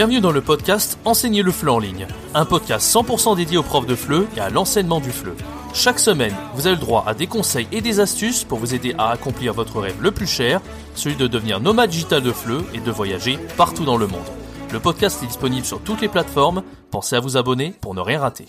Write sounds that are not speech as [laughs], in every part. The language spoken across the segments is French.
Bienvenue dans le podcast Enseigner le FLE en ligne, un podcast 100% dédié aux profs de FLE et à l'enseignement du FLE. Chaque semaine, vous avez le droit à des conseils et des astuces pour vous aider à accomplir votre rêve le plus cher, celui de devenir nomade digital de FLE et de voyager partout dans le monde. Le podcast est disponible sur toutes les plateformes, pensez à vous abonner pour ne rien rater.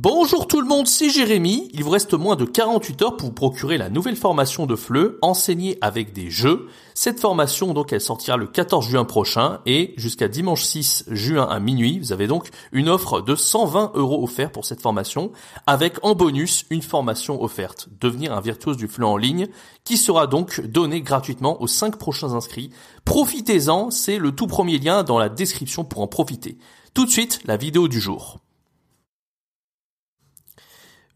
Bonjour tout le monde, c'est Jérémy. Il vous reste moins de 48 heures pour vous procurer la nouvelle formation de FLE, enseignée avec des jeux. Cette formation, donc, elle sortira le 14 juin prochain et jusqu'à dimanche 6 juin à minuit. Vous avez donc une offre de 120 euros offert pour cette formation avec en bonus une formation offerte, devenir un virtuose du FLE en ligne, qui sera donc donnée gratuitement aux 5 prochains inscrits. Profitez-en, c'est le tout premier lien dans la description pour en profiter. Tout de suite, la vidéo du jour.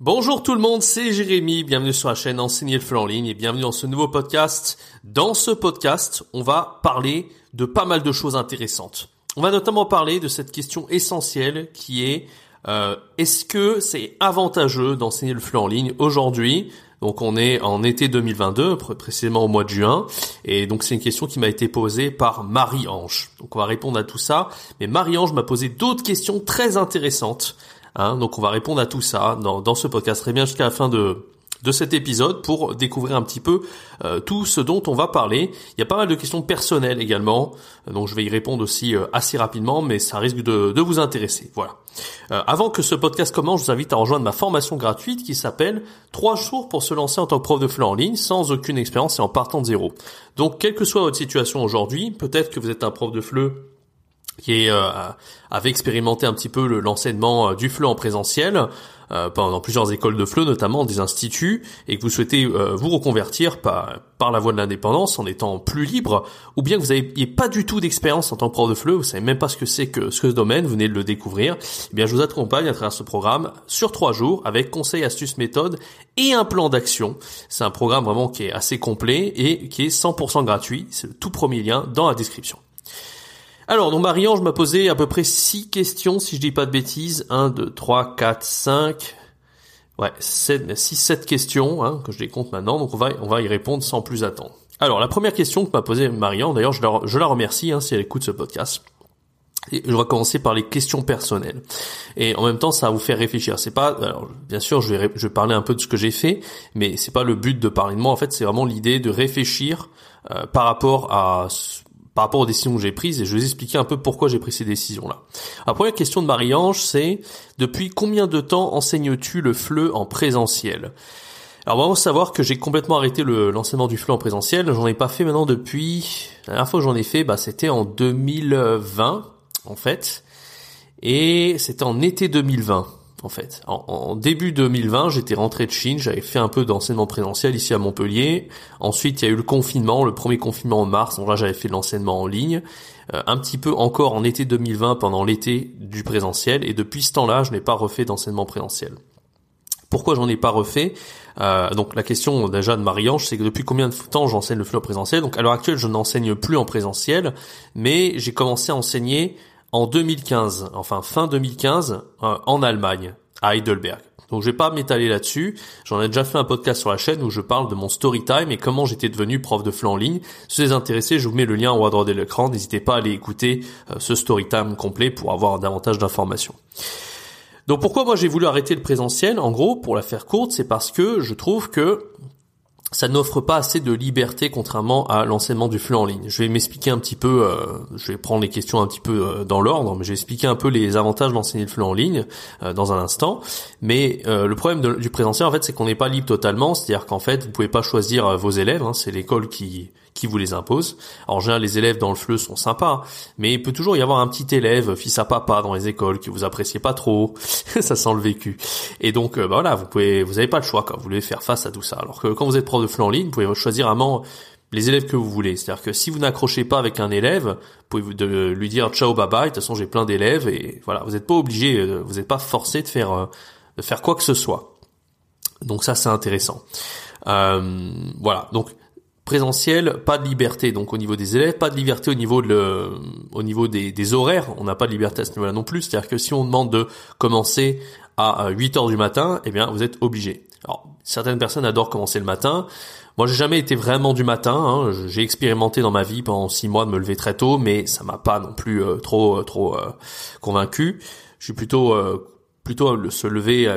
Bonjour tout le monde, c'est Jérémy, bienvenue sur la chaîne Enseigner le FLE en ligne et bienvenue dans ce nouveau podcast. Dans ce podcast, on va parler de pas mal de choses intéressantes. On va notamment parler de cette question essentielle qui est euh, est-ce que c'est avantageux d'enseigner le FLE en ligne aujourd'hui? Donc on est en été 2022, précisément au mois de juin, et donc c'est une question qui m'a été posée par Marie-Ange. Donc on va répondre à tout ça, mais Marie-Ange m'a posé d'autres questions très intéressantes Hein, donc on va répondre à tout ça dans, ce podcast. Très bien jusqu'à la fin de, de cet épisode pour découvrir un petit peu euh, tout ce dont on va parler. Il y a pas mal de questions personnelles également, euh, donc je vais y répondre aussi euh, assez rapidement, mais ça risque de, de vous intéresser. Voilà. avant que ce podcast commence, je vous invite à rejoindre ma formation gratuite qui s'appelle 3 jours pour se lancer en tant que prof de FLE en ligne sans aucune expérience et en partant de zéro. Donc quelle que soit votre situation aujourd'hui, peut-être que vous êtes un prof de FLE qui euh, avait expérimenté un petit peu l'enseignement euh, du FLE en présentiel euh, pendant plusieurs écoles de FLE, notamment des instituts, et que vous souhaitez vous reconvertir par, par la voie de l'indépendance en étant plus libre, ou bien que vous n'avez pas du tout d'expérience en tant que prof de FLE, vous savez même pas ce que c'est que ce domaine, vous venez de le découvrir, eh bien je vous accompagne à travers ce programme sur trois jours avec conseils, astuces, méthodes et un plan d'action. C'est un programme vraiment qui est assez complet et qui est 100% gratuit. C'est le tout premier lien dans la description. Alors, donc Marie-Ange m'a posé à peu près 6 questions, si je dis pas de bêtises. 1, 2, 3, 4, 5... Ouais, 7, 6, 7 questions, hein, que je les compte maintenant, donc on va, on va y répondre sans plus attendre. Alors, la première question que m'a posée Marianne, d'ailleurs, je la, je la remercie hein, si elle écoute ce podcast. Et je vais commencer par les questions personnelles. Et en même temps, ça va vous faire réfléchir. C'est pas, alors, bien sûr, je vais, je vais parler un peu de ce que j'ai fait, mais c'est pas le but de parler de moi. En fait, c'est vraiment l'idée de réfléchir euh, par rapport à par rapport aux décisions que j'ai prises et je vais vous expliquer un peu pourquoi j'ai pris ces décisions-là. La première question de Marie-Ange, c'est depuis combien de temps enseignes-tu le FLE en présentiel? Alors va savoir que j'ai complètement arrêté l'enseignement du FLE en présentiel. J'en ai pas fait maintenant depuis. La dernière fois que j'en ai fait, bah, c'était en 2020 en fait, et c'était en été 2020 en fait. En, début 2020, j'étais rentré de Chine, j'avais fait un peu d'enseignement présentiel ici à Montpellier. Ensuite, il y a eu le confinement, le premier confinement en mars, donc là j'avais fait de l'enseignement en ligne. Euh, un petit peu encore en été 2020 pendant l'été du présentiel, et depuis ce temps-là, je n'ai pas refait d'enseignement présentiel. Pourquoi j'en ai pas refait? Euh, Donc la question déjà de Marie-Ange, c'est que depuis combien de temps j'enseigne le flow présentiel? Donc à l'heure actuelle, je n'enseigne plus en présentiel, mais j'ai commencé à enseigner en 2015, enfin fin 2015, euh, en Allemagne, à Heidelberg. Donc je vais pas m'étaler là-dessus. J'en ai déjà fait un podcast sur la chaîne où je parle de mon story time et comment j'étais devenu prof de FLE en ligne. Si vous êtes intéressé, je vous mets le lien en haut à droite de l'écran. N'hésitez pas à aller écouter euh, ce story time complet pour avoir davantage d'informations. Donc pourquoi moi j'ai voulu arrêter le présentiel? En gros, pour la faire courte, c'est parce que je trouve que ça n'offre pas assez de liberté contrairement à l'enseignement du flux en ligne. Je vais m'expliquer un petit peu, euh, je vais prendre les questions un petit peu euh, dans l'ordre, mais je vais expliquer un peu les avantages d'enseigner le flux en ligne euh, dans un instant. Mais le problème du présentiel, en fait, c'est qu'on n'est pas libre totalement, c'est-à-dire qu'en fait, vous pouvez pas choisir vos élèves, hein, c'est l'école qui qui vous les impose. En général, les élèves dans le fleu sont sympas, mais il peut toujours y avoir un petit élève, fils à papa dans les écoles, que vous appréciez pas trop. [laughs] ça sent le vécu. Et donc, bah voilà, vous pouvez, vous avez pas le choix quand vous voulez faire face à tout ça. Alors que quand vous êtes prof de fleu en ligne, vous pouvez choisir vraiment les élèves que vous voulez. C'est-à-dire que si vous n'accrochez pas avec un élève, vous pouvez de lui dire ciao bye bye. De toute façon, j'ai plein d'élèves et voilà, vous n'êtes pas obligé, euh, vous n'êtes pas forcé de faire euh, de faire quoi que ce soit. Donc ça, c'est intéressant. Euh, voilà. Donc présentiel, pas de liberté donc au niveau des élèves, pas de liberté au niveau de au niveau des, des horaires, on n'a pas de liberté à ce niveau-là non plus, c'est-à-dire que si on demande de commencer à 8 heures du matin, eh bien vous êtes obligé. Alors certaines personnes adorent commencer le matin, Moi, j'ai jamais été vraiment du matin. Hein. J'ai expérimenté dans ma vie pendant six mois de me lever très tôt, mais ça m'a pas non plus euh, trop euh, trop euh, convaincu. Je suis plutôt plutôt se lever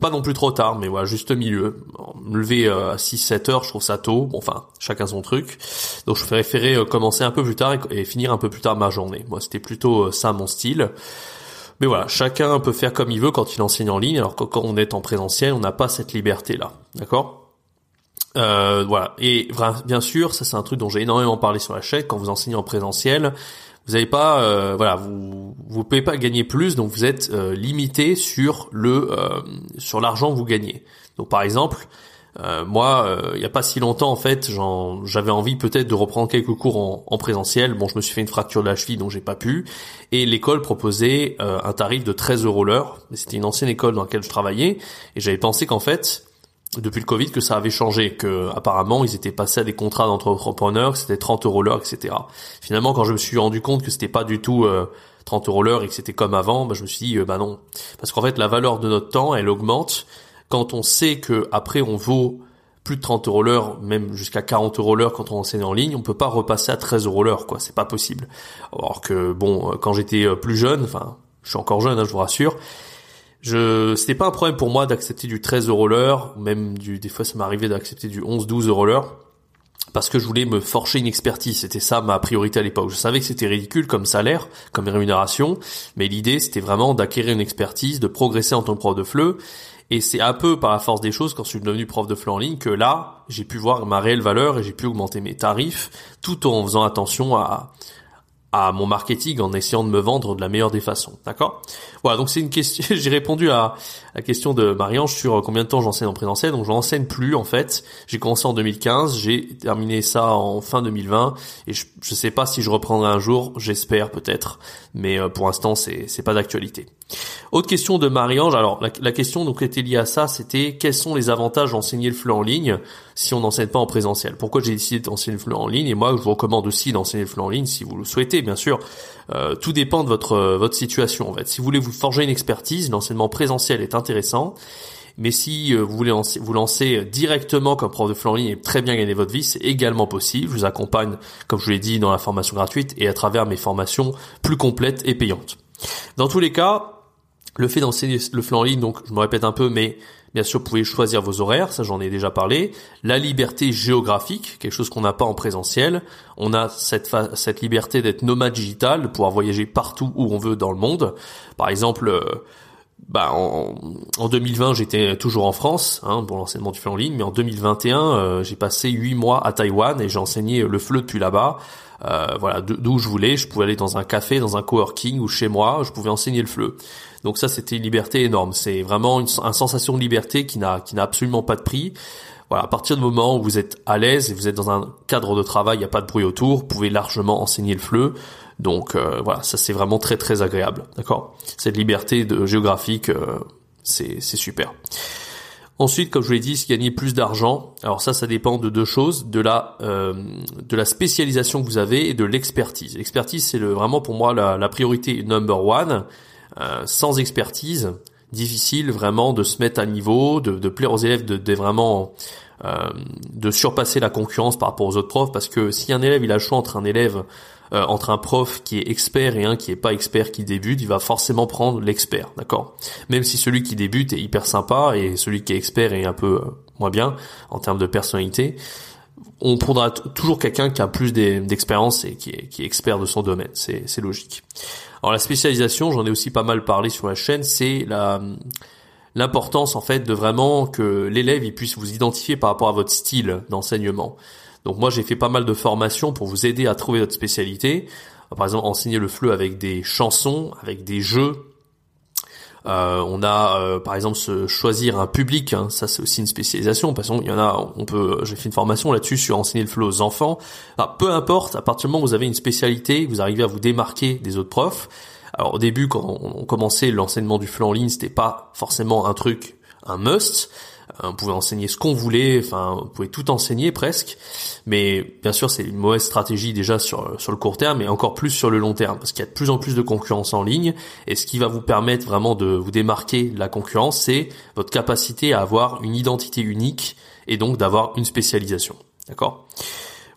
pas non plus trop tard, mais voilà, juste milieu. Me lever à 6-7 heures, je trouve ça tôt. Bon, enfin, chacun son truc. Donc, je préférais commencer un peu plus tard et, finir un peu plus tard ma journée. Moi, c'était plutôt ça mon style. Mais voilà, chacun peut faire comme il veut quand il enseigne en ligne, alors que quand on est en présentiel, on n'a pas cette liberté-là. D'accord? Euh, voilà. Et bien sûr, ça c'est un truc dont j'ai énormément parlé sur la chaîne. Quand vous enseignez en présentiel, vous n'avez pas, euh, voilà, vous vous pouvez pas gagner plus, donc vous êtes euh, limité sur le euh, sur l'argent que vous gagnez. Donc par exemple, moi, il n'y a pas si longtemps en fait, j'avais envie peut-être de reprendre quelques cours en, en, présentiel. Bon, je me suis fait une fracture de la cheville, donc j'ai pas pu. Et l'école proposait un tarif de 13 euros l'heure. C'était une ancienne école dans laquelle je travaillais, et j'avais pensé qu'en fait depuis le Covid que ça avait changé, que apparemment ils étaient passés à des contrats d'entrepreneurs, que c'était 30 euros l'heure, etc. Finalement, quand je me suis rendu compte que c'était pas du tout 30 euh, euros l'heure et que c'était comme avant, bah, je me suis dit euh, bah non, parce qu'en fait la valeur de notre temps elle augmente quand on sait que après on vaut plus de 30 euros l'heure, même jusqu'à 40 euros l'heure quand on enseigne en ligne, on peut pas repasser à 13 euros l'heure, quoi. C'est pas possible. Alors que bon, euh, quand j'étais plus jeune, enfin, je suis encore jeune, hein, je vous rassure, je, c'était pas un problème pour moi d'accepter du 13 euros l'heure, même du, des fois ça m'arrivait d'accepter du 11, 12 euros l'heure, parce que je voulais me forger une expertise. C'était ça ma priorité à l'époque. Je savais que c'était ridicule comme salaire, comme rémunération, mais l'idée c'était vraiment d'acquérir une expertise, de progresser en tant que prof de FLE. Et c'est un peu par la force des choses quand je suis devenu prof de FLE en ligne que là, j'ai pu voir ma réelle valeur et j'ai pu augmenter mes tarifs tout en faisant attention à, à mon marketing en essayant de me vendre de la meilleure des façons. D'accord? Voilà, donc c'est une question. [laughs] J'ai répondu à la question de Marie-Ange sur combien de temps j'enseigne en présentiel. Donc j'enseigne plus en fait. J'ai commencé en 2015, j'ai terminé ça en fin 2020 et je, je sais pas si je reprendrai un jour. J'espère peut-être, mais euh, pour l'instant c'est c'est pas d'actualité. Autre question de Marie-Ange. Alors la, question donc était liée à ça, c'était quels sont les avantages d'enseigner le flux en ligne si on n'enseigne pas en présentiel? Pourquoi j'ai décidé d'enseigner le flux en ligne? Et moi je vous recommande aussi d'enseigner le flux en ligne si vous le souhaitez bien sûr. Euh, tout dépend de votre votre situation en fait. Si vous voulez vous forger une expertise, l'enseignement présentiel est intéressant. Mais si euh, vous voulez vous lancer directement comme prof de flux en ligne et très bien gagner votre vie, c'est également possible. Je vous accompagne, comme je vous l'ai dit, dans la formation gratuite et à travers mes formations plus complètes et payantes. Dans tous les cas, le fait d'enseigner le flanc en ligne, donc je me répète un peu, mais bien sûr vous pouvez choisir vos horaires, ça j'en ai déjà parlé. La liberté géographique, quelque chose qu'on n'a pas en présentiel. On a cette, liberté d'être nomade digital, de pouvoir voyager partout où on veut dans le monde. Par exemple, euh, bah, en, en 2020 j'étais toujours en France hein, pour l'enseignement du flanc en ligne, mais en 2021 euh, j'ai passé huit mois à Taïwan et j'ai enseigné le FLE depuis là-bas. Euh, voilà, d'où je voulais, je pouvais aller dans un café, dans un coworking ou chez moi, je pouvais enseigner le FLE. Donc ça, c'était une liberté énorme. C'est vraiment une, sensation de liberté qui n'a qui n'a absolument pas de prix. Voilà, à partir du moment où vous êtes à l'aise et vous êtes dans un cadre de travail, il n'y a pas de bruit autour, vous pouvez largement enseigner le FLE. Donc euh, voilà, ça c'est vraiment très très agréable, d'accord? Cette liberté de géographique, euh, c'est c'est super. Ensuite, comme je vous l'ai dit, gagner plus d'argent. Alors ça, ça dépend de deux choses de la euh, de la spécialisation que vous avez et de l'expertise. L'expertise, c'est le vraiment pour moi la, la priorité number one. Euh, sans expertise, difficile vraiment de se mettre à niveau, de, de plaire aux élèves, de, de vraiment euh, de surpasser la concurrence par rapport aux autres profs, parce que si un élève il a le choix entre un élève, euh, entre un prof qui est expert et un qui est pas expert qui débute, il va forcément prendre l'expert, d'accord? Même si celui qui débute est hyper sympa et celui qui est expert est un peu euh, moins bien en termes de personnalité, on prendra toujours quelqu'un qui a plus d'expérience et qui est, qui est expert de son domaine, c'est logique. Alors la spécialisation, j'en ai aussi pas mal parlé sur la chaîne, c'est la l'importance en fait de vraiment que l'élève il puisse vous identifier par rapport à votre style d'enseignement. Donc moi j'ai fait pas mal de formations pour vous aider à trouver votre spécialité. Par exemple enseigner le fleu avec des chansons, avec des jeux, on a euh, par exemple se choisir un public, hein, ça c'est aussi une spécialisation. Parce qu'il y en a, on peut, j'ai fait une formation là-dessus sur enseigner le flow aux enfants. peu importe, à partir du moment où vous avez une spécialité, vous arrivez à vous démarquer des autres profs. Alors au début, quand on commençait l'enseignement du flow en ligne, c'était pas forcément un truc un must. Euh, on pouvait enseigner ce qu'on voulait, enfin, on pouvait tout enseigner presque. Mais bien sûr, c'est une mauvaise stratégie déjà sur sur le court terme, et encore plus sur le long terme, parce qu'il y a de plus en plus de concurrence en ligne. Et ce qui va vous permettre vraiment de vous démarquer la concurrence, c'est votre capacité à avoir une identité unique et donc d'avoir une spécialisation. D'accord?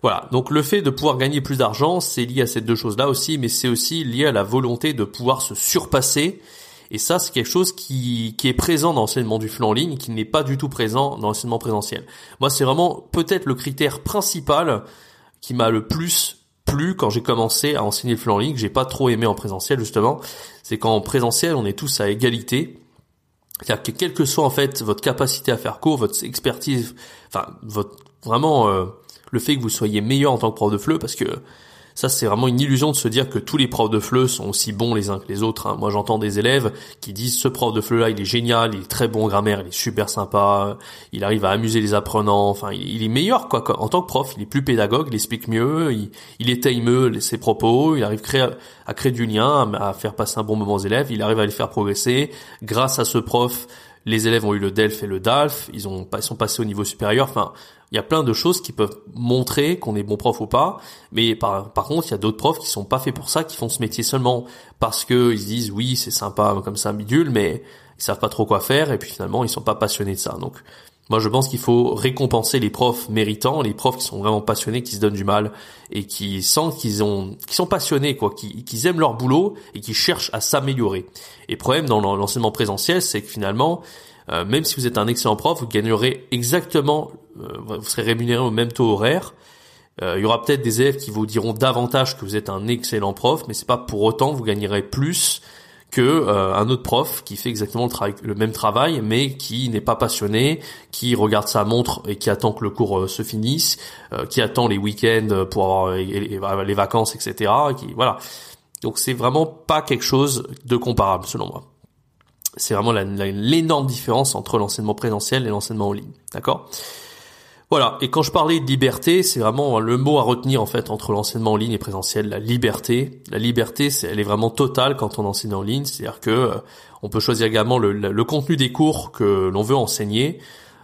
Voilà, donc le fait de pouvoir gagner plus d'argent, c'est lié à ces deux choses-là aussi, mais c'est aussi lié à la volonté de pouvoir se surpasser et ça, c'est quelque chose qui, qui est présent dans l'enseignement du flux en ligne, qui n'est pas du tout présent dans l'enseignement présentiel. Moi, c'est vraiment peut-être le critère principal qui m'a le plus plu quand j'ai commencé à enseigner le flux en ligne, que j'ai pas trop aimé en présentiel justement. C'est qu'en présentiel, on est tous à égalité. C'est-à-dire que quelle que soit en fait votre capacité à faire cours, votre expertise, enfin votre vraiment euh, le fait que vous soyez meilleur en tant que prof de fleu, parce que ça, c'est vraiment une illusion de se dire que tous les profs de FLE sont aussi bons les uns que les autres. Hein. Moi, j'entends des élèves qui disent ce prof de FLE là, il est génial, il est très bon en grammaire, il est super sympa, il arrive à amuser les apprenants. Enfin, il est meilleur quoi. En tant que prof, il est plus pédagogue, il explique mieux, il, il étaye mieux ses propos, il arrive à créer du lien, à faire passer un bon moment aux élèves, il arrive à les faire progresser. Grâce à ce prof, les élèves ont eu le DELF et le DALF, ils ont ils sont passés au niveau supérieur. Enfin, il y a plein de choses qui peuvent montrer qu'on est bon prof ou pas, mais par, par contre, il y a d'autres profs qui sont pas faits pour ça, qui font ce métier seulement parce que ils se disent oui, c'est sympa comme ça, bidule, mais ils savent pas trop quoi faire et puis finalement, ils sont pas passionnés de ça. Donc, moi, je pense qu'il faut récompenser les profs méritants, les profs qui sont vraiment passionnés, qui se donnent du mal et qui sentent qu'ils ont, qui sont passionnés, quoi, qui, aiment leur boulot et qui cherchent à s'améliorer. Et problème dans l'enseignement présentiel, c'est que finalement, euh, même si vous êtes un excellent prof, vous gagnerez exactement, euh, vous serez rémunéré au même taux horaire. Euh, il y aura peut-être des élèves qui vous diront davantage que vous êtes un excellent prof, mais c'est pas pour autant que vous gagnerez plus que un autre prof qui fait exactement le, le même travail, mais qui n'est pas passionné, qui regarde sa montre et qui attend que le cours se finisse, qui attend les week-ends pour avoir les, vacances, etc. Qui, voilà. Donc c'est vraiment pas quelque chose de comparable selon moi. C'est vraiment l'énorme différence entre l'enseignement présentiel et l'enseignement en ligne. D'accord? Voilà. Et quand je parlais de liberté, c'est vraiment le mot à retenir en fait entre l'enseignement en ligne et présentiel. La liberté. La liberté, elle est vraiment totale quand on enseigne en ligne. C'est-à-dire que euh, on peut choisir également le contenu des cours que l'on veut enseigner.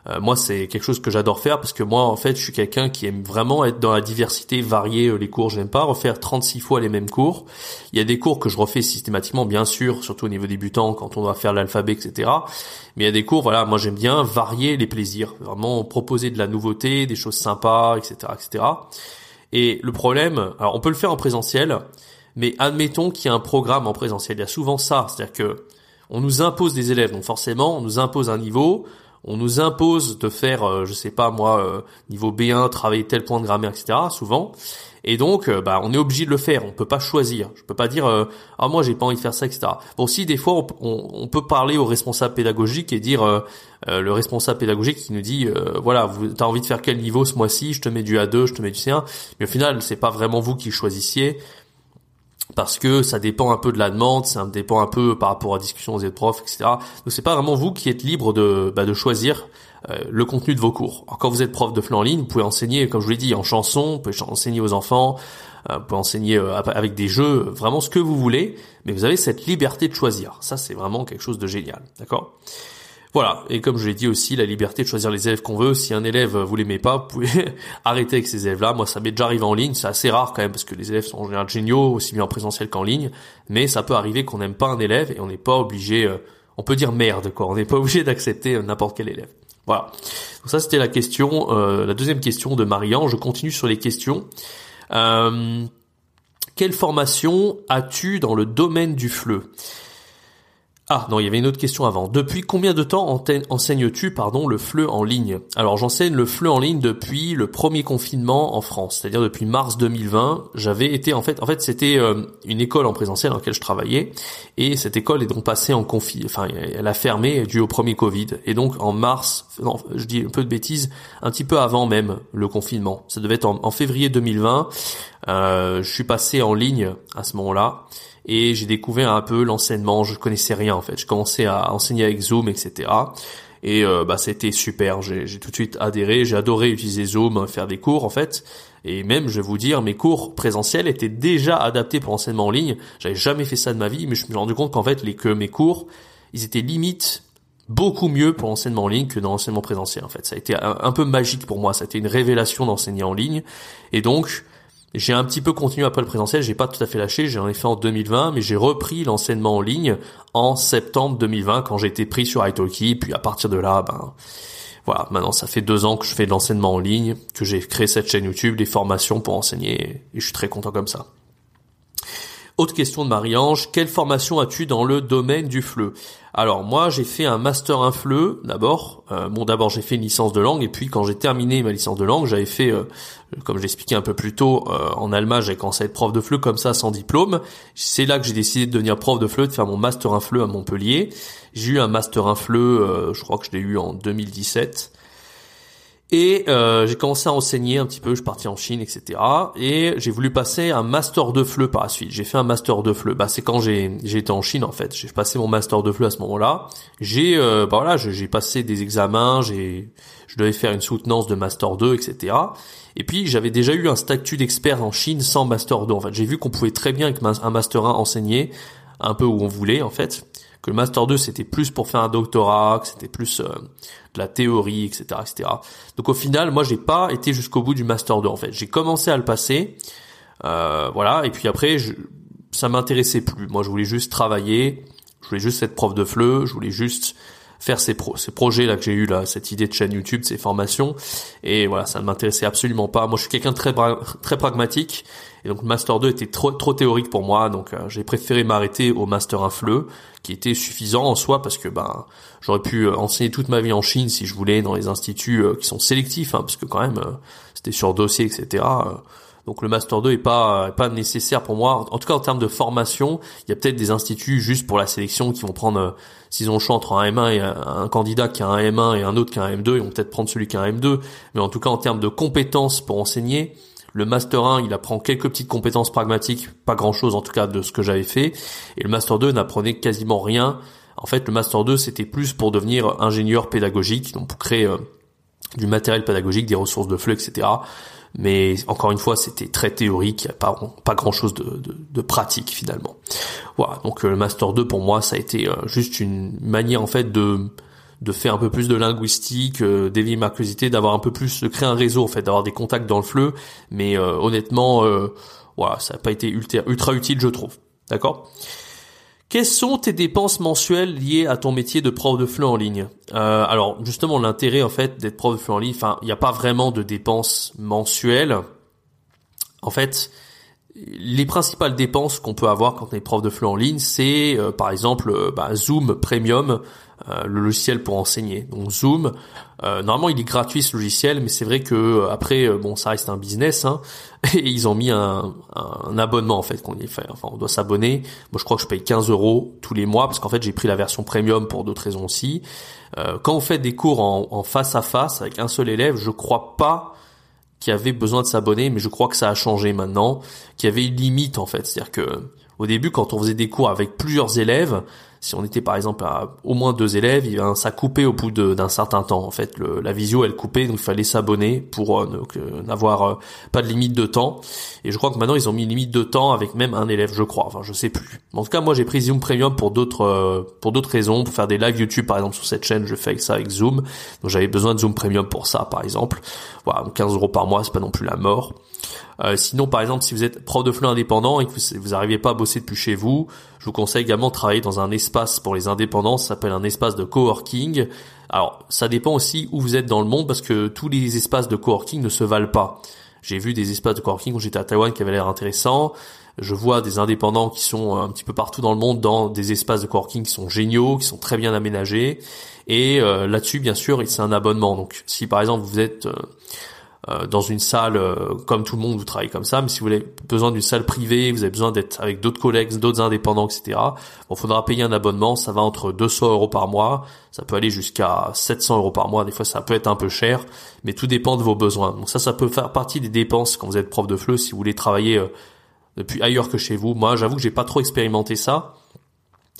Euh, moi, c'est quelque chose que j'adore faire parce que moi, en fait, je suis quelqu'un qui aime vraiment être dans la diversité, varier euh, les cours. Je n'aime pas refaire 36 fois les mêmes cours. Il y a des cours que je refais systématiquement, bien sûr, surtout au niveau débutant, quand on doit faire l'alphabet, etc. Mais il y a des cours, voilà, moi j'aime bien varier les plaisirs, vraiment proposer de la nouveauté, des choses sympas, etc., etc. Et le problème, alors on peut le faire en présentiel, mais admettons qu'il y a un programme en présentiel. Il y a souvent ça, c'est-à-dire que on nous impose des élèves, donc forcément on nous impose un niveau on nous impose de faire, euh, je sais pas moi, euh, niveau B1, travailler tel point de grammaire, etc. Souvent, et donc, euh, bah, on est obligé de le faire. On peut pas choisir. Je peux pas dire, ah moi j'ai pas envie de faire ça, etc. Bon, si des fois on, peut parler au responsable pédagogique et dire, le responsable pédagogique qui nous dit, voilà, vous as envie de faire quel niveau ce mois-ci? Je te mets du A2, je te mets du C1. Mais au final, c'est pas vraiment vous qui choisissiez parce que ça dépend un peu de la demande, ça dépend un peu par rapport à la discussion des profs, etc. Donc c'est pas vraiment vous qui êtes libre de, bah, de choisir euh, le contenu de vos cours. Alors, quand vous êtes prof de FLE en ligne, vous pouvez enseigner, comme je vous l'ai dit, en chanson, vous pouvez enseigner aux enfants, euh, vous pouvez enseigner euh, avec des jeux, vraiment ce que vous voulez, mais vous avez cette liberté de choisir. Ça c'est vraiment quelque chose de génial, d'accord? Voilà. Et comme je l'ai dit aussi, la liberté de choisir les élèves qu'on veut. Si un élève vous l'aimez pas, vous pouvez [laughs] arrêter avec ces élèves-là. Moi, ça m'est déjà arrivé en ligne. C'est assez rare quand même parce que les élèves sont en général géniaux, aussi bien en présentiel qu'en ligne. Mais ça peut arriver qu'on n'aime pas un élève et on n'est pas obligé, euh, on peut dire merde quoi. On n'est pas [laughs] obligé d'accepter euh, n'importe quel élève. Voilà. Donc ça, c'était la question, euh, la deuxième question de Marianne. Je continue sur les questions. quelle formation as-tu dans le domaine du fleu? Ah non, il y avait une autre question avant. Depuis combien de temps enseignes-tu pardon le FLE en ligne? Alors j'enseigne le FLE en ligne depuis le premier confinement en France, c'est-à-dire depuis mars 2020. J'avais été en fait, en fait c'était euh, une école en présentiel dans laquelle je travaillais et cette école est donc passée en confi, enfin elle a fermé dû au premier Covid et donc en mars, je dis un peu de bêtises, un petit peu avant même le confinement. Ça devait être en, février 2020. Euh, je suis passé en ligne à ce moment-là et j'ai découvert un peu l'enseignement. Je connaissais rien en fait. Je commençais à enseigner avec Zoom, etc. Et euh, bah c'était super. J'ai tout de suite adhéré. J'ai adoré utiliser Zoom, faire des cours en fait. Et même, je vais vous dire, mes cours présentiels étaient déjà adaptés pour enseignement en ligne. J'avais jamais fait ça de ma vie, mais je me suis rendu compte qu'en fait, les, que mes cours, ils étaient limite beaucoup mieux pour l'enseignement en ligne que dans l'enseignement présentiel en fait. Ça a été un, peu magique pour moi, ça a été une révélation d'enseigner en ligne et donc j'ai un petit peu continué après le présentiel, j'ai pas tout à fait lâché, j'en ai fait en 2020 mais j'ai repris l'enseignement en ligne en septembre 2020 quand j'ai été pris sur Italki puis à partir de là ben voilà, maintenant ça fait deux ans que je fais de l'enseignement en ligne, que j'ai créé cette chaîne YouTube, des formations pour enseigner et je suis très content comme ça. Autre question de Marie-Ange, quelle formation as-tu dans le domaine du FLE Alors moi j'ai fait un master in FLE d'abord. Euh, bon d'abord j'ai fait une licence de langue et puis quand j'ai terminé ma licence de langue j'avais fait, euh, comme j'expliquais un peu plus tôt, euh, en Allemagne j'ai commencé à être prof de FLE comme ça sans diplôme. C'est là que j'ai décidé de devenir prof de FLE, de faire mon master in FLE à Montpellier. J'ai eu un master in FLE, je crois que je l'ai eu en 2017. Et euh, j'ai commencé à enseigner un petit peu, je suis parti en Chine, etc. Et j'ai voulu passer un master de FLE par la suite. J'ai fait un master de FLE. Bah c'est quand j'ai été en Chine en fait. J'ai passé mon master de FLE à ce moment-là. J'ai euh, bah voilà, j'ai passé des examens, j'ai je devais faire une soutenance de master 2, etc. Et puis j'avais déjà eu un statut d'expert en Chine sans master 2. En fait, j'ai vu qu'on pouvait très bien avec un master 1 enseigner un peu où on voulait en fait que le master 2 c'était plus pour faire un doctorat, que c'était plus euh, de la théorie, etc., etc. Donc au final, moi j'ai pas été jusqu'au bout du master 2 en fait. J'ai commencé à le passer, euh, voilà, et puis après je, ça m'intéressait plus. Moi je voulais juste travailler, je voulais juste être prof de FLE, je voulais juste faire ces, pro ces projets là que j'ai eu là, cette idée de chaîne YouTube, ces formations, et voilà, ça ne m'intéressait absolument pas. Moi je suis quelqu'un de très très pragmatique et donc Master 2 était trop, trop théorique pour moi, donc euh, j'ai préféré m'arrêter au Master 1 FLE, qui était suffisant en soi parce que ben j'aurais pu euh, enseigner toute ma vie en Chine si je voulais dans les instituts euh, qui sont sélectifs, hein, parce que quand même c'était sur dossier, etc. Donc le Master 2 est pas pas nécessaire pour moi. En tout cas en termes de formation, il y a peut-être des instituts juste pour la sélection qui vont prendre s'ils ont le choix entre un M1 et un, candidat qui a un M1 et un autre qui a un M2, ils vont peut-être prendre celui qui a un M2. Mais en tout cas en termes de compétences pour enseigner, le Master 1, il apprend quelques petites compétences pragmatiques, pas grand-chose en tout cas de ce que j'avais fait. Et le Master 2 n'apprenait quasiment rien. En fait, le Master 2, c'était plus pour devenir ingénieur pédagogique, donc pour créer euh, du matériel pédagogique, des ressources de flux, etc. Mais encore une fois, c'était très théorique, pas, pas grand-chose de, de, pratique finalement. Voilà, donc euh, le Master 2 pour moi, ça a été euh, juste une manière en fait de de faire un peu plus de linguistique, euh, d'éveiller ma curiosité, d'avoir un peu plus, de créer un réseau en fait, d'avoir des contacts dans le fleu. Mais euh, honnêtement, euh, voilà, ça n'a pas été ultra, ultra utile, je trouve. D'accord? Quelles sont tes dépenses mensuelles liées à ton métier de prof de fleu en ligne? Euh, Alors justement l'intérêt en fait d'être prof de fleu en ligne, enfin il n'y a pas vraiment de dépenses mensuelles. En fait, les principales dépenses qu'on peut avoir quand on est prof de fleu en ligne, c'est par exemple bah, Zoom Premium euh, le logiciel pour enseigner. Donc Zoom, euh, normalement il est gratuit ce logiciel, mais c'est vrai que euh, après bon ça reste un business hein, [laughs] et ils ont mis un, un abonnement en fait qu'on y fait. Enfin on doit s'abonner. Moi je crois que je paye 15 euros tous les mois parce qu'en fait j'ai pris la version premium pour d'autres raisons aussi. quand on fait des cours en, en, face à face avec un seul élève, je crois pas qu'il y avait besoin de s'abonner, mais je crois que ça a changé maintenant, qu'il y avait une limite en fait, c'est-à-dire que au début, quand on faisait des cours avec plusieurs élèves, si on était par exemple à au moins deux élèves, ça coupait au bout d'un certain temps. En fait, le, la visio elle coupait, donc il fallait s'abonner pour euh, n'avoir euh, pas de limite de temps. Et je crois que maintenant ils ont mis une limite de temps avec même un élève, je crois. Enfin, je sais plus. En tout cas, moi j'ai pris Zoom Premium pour d'autres euh, pour d'autres raisons, pour faire des lives YouTube par exemple sur cette chaîne, je fais avec ça avec Zoom. Donc j'avais besoin de Zoom Premium pour ça, par exemple. Voilà, 15 euros par mois, c'est pas non plus la mort. Euh, sinon, par exemple, si vous êtes prof de flux indépendant et que vous n'arrivez pas à bosser depuis chez vous, je vous conseille également de travailler dans un espace pour les indépendants, ça s'appelle un espace de coworking. Alors, ça dépend aussi où vous êtes dans le monde parce que tous les espaces de coworking ne se valent pas. J'ai vu des espaces de coworking où j'étais à Taïwan qui avaient l'air intéressants. Je vois des indépendants qui sont un petit peu partout dans le monde dans des espaces de coworking qui sont géniaux, qui sont très bien aménagés. Et euh, là-dessus, bien sûr, c'est un abonnement. Donc, si par exemple vous êtes euh, dans une salle euh, comme tout le monde vous travaillez comme ça mais si vous avez besoin d'une salle privée vous avez besoin d'être avec d'autres collègues d'autres indépendants etc bon faudra payer un abonnement ça va entre 200 euros par mois ça peut aller jusqu'à 700 euros par mois des fois ça peut être un peu cher mais tout dépend de vos besoins. Donc ça ça peut faire partie des dépenses quand vous êtes prof de fleu si vous voulez travailler euh, depuis ailleurs que chez vous. Moi j'avoue que j'ai pas trop expérimenté ça.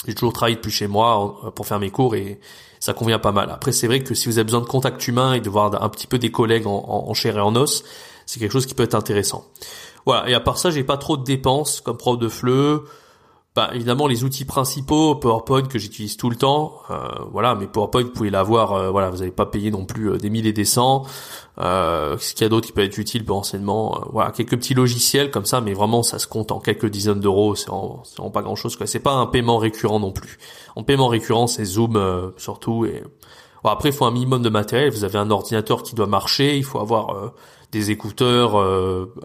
J'ai toujours travaillé depuis chez moi pour faire mes cours et ça convient pas mal. Après, c'est vrai que si vous avez besoin de contact humain et de voir un petit peu des collègues en, chair et en os, c'est quelque chose qui peut être intéressant. Voilà. Et à part ça, j'ai pas trop de dépenses comme prof de fleu. Bah, évidemment les outils principaux, PowerPoint que j'utilise tout le temps, euh, voilà, mais PowerPoint vous pouvez l'avoir, euh, voilà, vous n'allez pas payer non plus euh, des milliers des cents. Euh, ce qu'il y a d'autre qui peut être utile pour enseignement, voilà, quelques petits logiciels comme ça, mais vraiment ça se compte en quelques dizaines d'euros, c'est vraiment, pas grand chose quoi. C'est pas un paiement récurrent non plus. En paiement récurrent c'est Zoom surtout et bon, après il faut un minimum de matériel. Vous avez un ordinateur qui doit marcher, il faut avoir des écouteurs,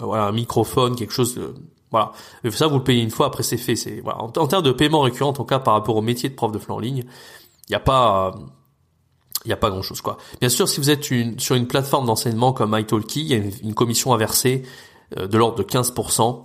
voilà, un microphone, quelque chose voilà. Et ça, vous le payez une fois, après c'est fait. C'est voilà. En, termes de paiement récurrent, en tout cas par rapport au métier de prof de FLE en ligne, il n'y a pas, il y a pas grand chose quoi. Bien sûr, si vous êtes une, sur une plateforme d'enseignement comme italki, il y a une, commission à verser euh, de l'ordre de 15%.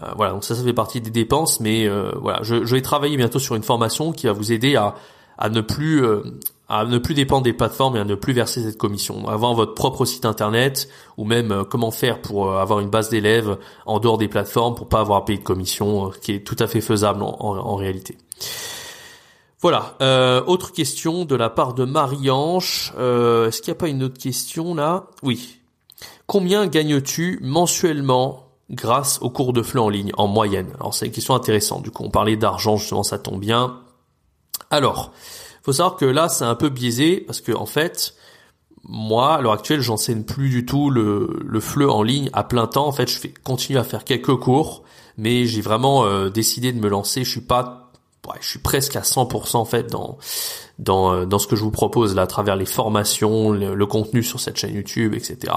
Euh, voilà, donc ça, ça fait partie des dépenses, mais euh, voilà, je, je, vais travailler bientôt sur une formation qui va vous aider à, à ne plus euh, à ne plus dépendre des plateformes et à ne plus verser cette commission. Avoir votre propre site internet ou même euh, comment faire pour euh, avoir une base d'élèves en dehors des plateformes pour pas avoir à payer de commission, qui est tout à fait faisable en, réalité. Voilà. autre question de la part de Marie-Ange. Est-ce qu'il n'y a pas une autre question là? Oui. Combien gagnes-tu mensuellement grâce aux cours de FLE en ligne en moyenne? Alors c'est une question intéressante. Du coup, on parlait d'argent justement, ça tombe bien. Alors, faut savoir que là, c'est un peu biaisé parce que en fait, moi, à l'heure actuelle, j'enseigne plus du tout le, le FLE en ligne à plein temps. En fait, je fais continuer à faire quelques cours, mais j'ai vraiment euh, décidé de me lancer. Je suis pas, ouais, je suis presque à 100% en fait dans dans euh, dans ce que je vous propose là, à travers les formations, le, contenu sur cette chaîne YouTube, etc.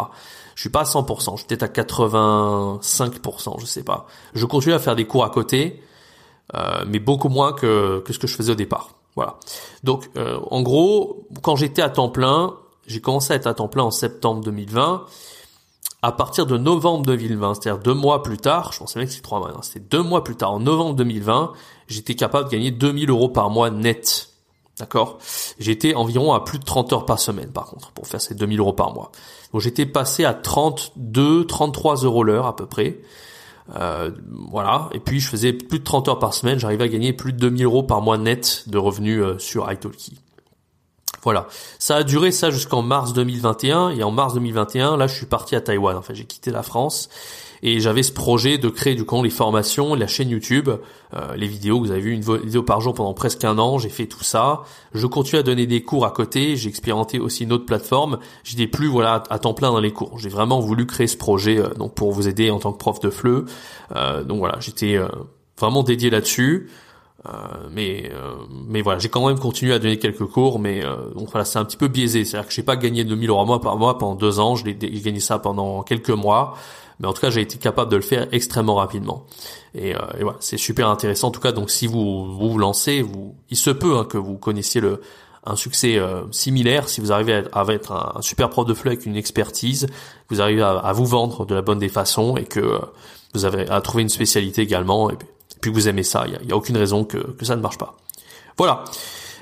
Je suis pas à 100%, je suis peut-être à 85%, je sais pas. Je continue à faire des cours à côté, mais beaucoup moins que que ce que je faisais au départ. Voilà. Donc, euh, en gros, quand j'étais à temps plein, j'ai commencé à être à temps plein en septembre 2020. À partir de novembre 2020, c'est-à-dire deux mois plus tard, je pensais même que c'était trois mois, hein, c'était deux mois plus tard, en novembre 2020, j'étais capable de gagner 2000 euros par mois net. D'accord? J'étais environ à plus de 30 heures par semaine, par contre, pour faire ces 2000 euros par mois. Donc j'étais passé à 32, 33 euros l'heure à peu près. Euh, voilà. Et puis je faisais plus de 30 heures par semaine. J'arrivais à gagner plus de 2000 euros par mois net de revenus euh, sur italki. Voilà. Ça a duré ça jusqu'en mars 2021. Et en mars 2021, là, je suis parti à Taïwan. En fait, j'ai quitté la France et j'avais ce projet de créer du coup les formations, la chaîne YouTube, euh, les vidéos. Vous avez vu une vidéo par jour pendant presque un an. J'ai fait tout ça. Je continue à donner des cours à côté. J'ai expérimenté aussi une autre plateforme. J'étais plus voilà à temps plein dans les cours. J'ai vraiment voulu créer ce projet euh, donc pour vous aider en tant que prof de FLE. Euh, donc voilà, j'étais vraiment dédié là-dessus. Euh, mais euh, mais voilà, j'ai quand même continué à donner quelques cours, mais euh, donc voilà, c'est un petit peu biaisé. C'est-à-dire que j'ai pas gagné 2000 euros par mois pendant deux ans. Je l'ai gagné ça pendant quelques mois, mais en tout cas, j'ai été capable de le faire extrêmement rapidement. Et, et voilà, c'est super intéressant. En tout cas, donc si vous vous, vous lancez, vous, il se peut hein, que vous connaissiez le un succès similaire si vous arrivez à, être un, super prof de FLE avec une expertise, vous arrivez à, à, vous vendre de la bonne des façons et que vous avez à trouver une spécialité également. Et puis, vous aimez ça, il n'y a, aucune raison que, que ça ne marche pas. Voilà.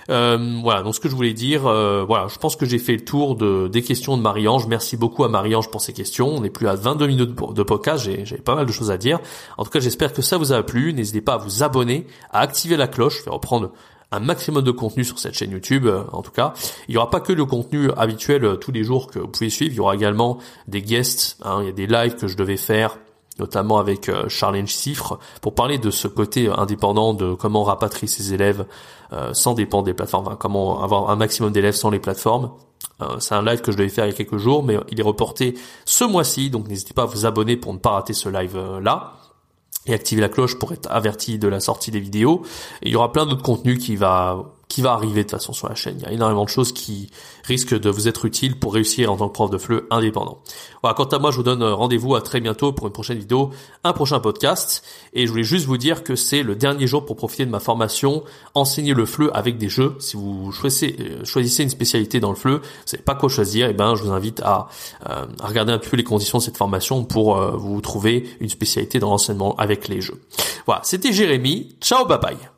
Euh, voilà, donc ce que je voulais dire, euh, voilà, je pense que j'ai fait le tour de, des questions de Marie-Ange. Merci beaucoup à Marie-Ange pour ces questions. On est plus à 22 minutes de podcast, j'ai pas mal de choses à dire. En tout cas, j'espère que ça vous a plu. N'hésitez pas à vous abonner, à activer la cloche, faire reprendre un maximum de contenu sur cette chaîne YouTube. Euh, en tout cas, il n'y aura pas que le contenu habituel tous les jours que vous pouvez suivre. Il y aura également des guests. Hein, il y a des lives que je devais faire notamment avec euh, Charlène Chiffre, pour parler de ce côté indépendant de comment rapatrier ses élèves euh, sans dépendre des plateformes, comment avoir un maximum d'élèves sans les plateformes. Euh, c'est un live que je devais faire il y a quelques jours, mais il est reporté ce mois-ci, donc n'hésitez pas à vous abonner pour ne pas rater ce live-là et activer la cloche pour être averti de la sortie des vidéos. Il y aura plein d'autres contenus qui va qui va arriver de toute façon sur la chaîne. Il y a énormément de choses qui risquent de vous être utiles pour réussir en tant que prof de FLE indépendant. Voilà, quant à moi, je vous donne rendez-vous à très bientôt pour une prochaine vidéo, un prochain podcast. Et je voulais juste vous dire que c'est le dernier jour pour profiter de ma formation Enseigner le FLE avec des jeux. Si vous choisissez, euh, choisissez une spécialité dans le FLE, vous savez pas quoi choisir, et eh ben je vous invite à, euh, à, regarder un peu les conditions de cette formation pour euh, vous trouver une spécialité dans l'enseignement avec les jeux. Voilà, c'était Jérémy. Ciao, bye bye.